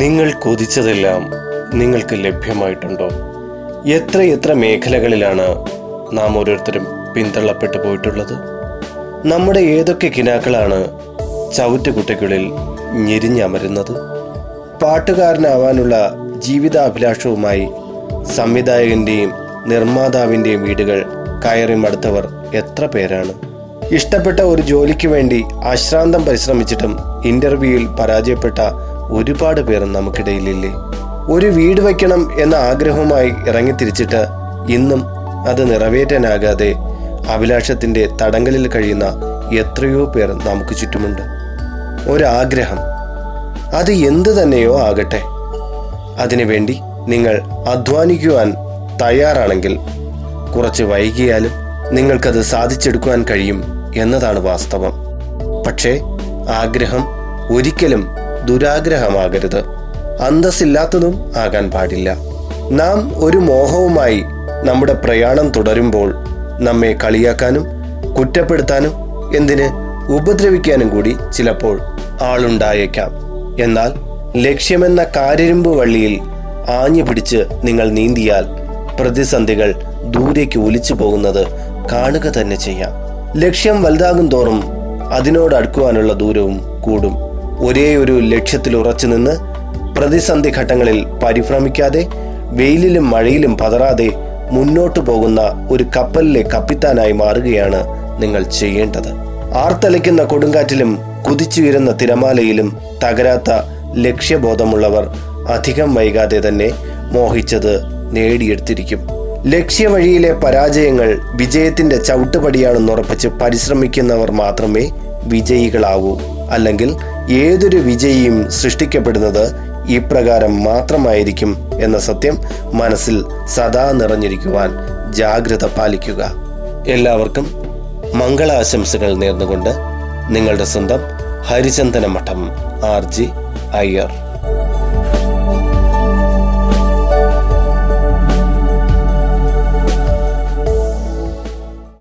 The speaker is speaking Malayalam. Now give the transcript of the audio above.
നിങ്ങൾ കൊതിച്ചതെല്ലാം നിങ്ങൾക്ക് ലഭ്യമായിട്ടുണ്ടോ? എത്ര എത്ര മേഖലകളിലാണ് നാം ഓരോരുത്തരും പിന്തള്ളപ്പെട്ടു പോയിട്ടുള്ളത്? നമ്മുടെ ഏതൊക്കെ കിനാക്കളാണ് ചവിറ്റുകുട്ടയ്ക്കുള്ളിൽ ഞെരിഞ്ഞമരുന്നത്? പാട്ടുകാരനാവാനുള്ള ജീവിതാഭിലാഷവുമായി സംവിധായകന്റെയും നിർമ്മാതാവിന്റെയും വീടുകൾ കയറി മടുത്തവർ എത്ര പേരാണ്? ഇഷ്ടപ്പെട്ട ഒരു ജോലിക്ക് വേണ്ടി അശ്രാന്തം പരിശ്രമിച്ചിട്ടും ഇന്റർവ്യൂവിൽ പരാജയപ്പെട്ട ഒരുപാട് പേർ നമുക്കിടയിലില്ലേ? ഒരു വീട് വയ്ക്കണം എന്ന ആഗ്രഹവുമായി ഇറങ്ങിത്തിരിച്ചിട്ട് ഇന്നും അത് നിറവേറ്റാനാകാതെ അഭിലാഷത്തിന്റെ തടങ്കലിൽ കഴിയുന്ന എത്രയോ പേർ നമുക്ക് ചുറ്റുമുണ്ട്. ഒരാഗ്രഹം. അത് എന്തു തന്നെയോ ആകട്ടെ. അതിനുവേണ്ടി നിങ്ങൾ അധ്വാനിക്കുവാൻ തയ്യാറാണെങ്കിൽ കുറച്ച് വൈകിയാലും നിങ്ങൾക്കത് സാധിച്ചെടുക്കുവാൻ കഴിയും എന്നതാണ് വാസ്തവം. പക്ഷേ ആഗ്രഹം ഒരിക്കലും ദുരാഗ്രഹമാകരുത്. അന്തസ്സില്ലാത്തതും ആകാൻ പാടില്ല. നാം ഒരു മോഹവുമായി നമ്മുടെ പ്രയാണം തുടരുമ്പോൾ നമ്മെ കളിയാക്കാനും കുറ്റപ്പെടുത്താനും എന്തിന് ഉപദ്രവിക്കാനും കൂടി ചിലപ്പോൾ ആളുണ്ടായേക്കാം. എന്നാൽ ലക്ഷ്യമെന്ന കാരിരുമ്പ് വള്ളിയിൽ ആഞ്ഞു പിടിച്ച് നിങ്ങൾ നീന്തിയാൽ പ്രതിസന്ധികൾ ദൂരേക്ക് ഒലിച്ചു പോകുന്നത് കാണുക തന്നെ ചെയ്യാം. ലക്ഷ്യം വലുതാകും തോറും അതിനോട് അടുക്കുവാനുള്ള ദൂരവും കൂടും. ഒരേ ഒരു ലക്ഷ്യത്തിൽ ഉറച്ചു നിന്ന് പ്രതിസന്ധി ഘട്ടങ്ങളിൽ പരിഭ്രമിക്കാതെ വെയിലിലും മഴയിലും പതറാതെ മുന്നോട്ടു പോകുന്ന ഒരു കപ്പലിലെ കപ്പിത്താനായി മാറുകയാണ് നിങ്ങൾ ചെയ്യേണ്ടത്. ആർത്തലയ്ക്കുന്ന കൊടുങ്കാറ്റിലും കുതിച്ചുയരുന്ന തിരമാലയിലും തകരാത്ത ലക്ഷ്യബോധമുള്ളവർ അധികം വൈകാതെ തന്നെ മോഹിച്ചത് നേടിയെടുത്തിരിക്കും. ലക്ഷ്യവഴിയിലെ പരാജയങ്ങൾ വിജയത്തിന്റെ ചവിട്ടുപടിയാണെന്ന് ഉറപ്പിച്ച് പരിശ്രമിക്കുന്നവർ മാത്രമേ വിജയികളാവൂ. അല്ലെങ്കിൽ ഏതൊരു വിജയിയും സൃഷ്ടിക്കപ്പെടുന്നത് ഇപ്രകാരം മാത്രമായിരിക്കും എന്ന സത്യം മനസ്സിൽ സദാ നിറഞ്ഞിരിക്കുവാൻ ജാഗ്രത പാലിക്കുക. എല്ലാവർക്കും മംഗളാശംസകൾ നേർന്നുകൊണ്ട് നിങ്ങളുടെ സ്വന്തം ഹരിചന്ദന മഠം ആർ ജി അയ്യർ.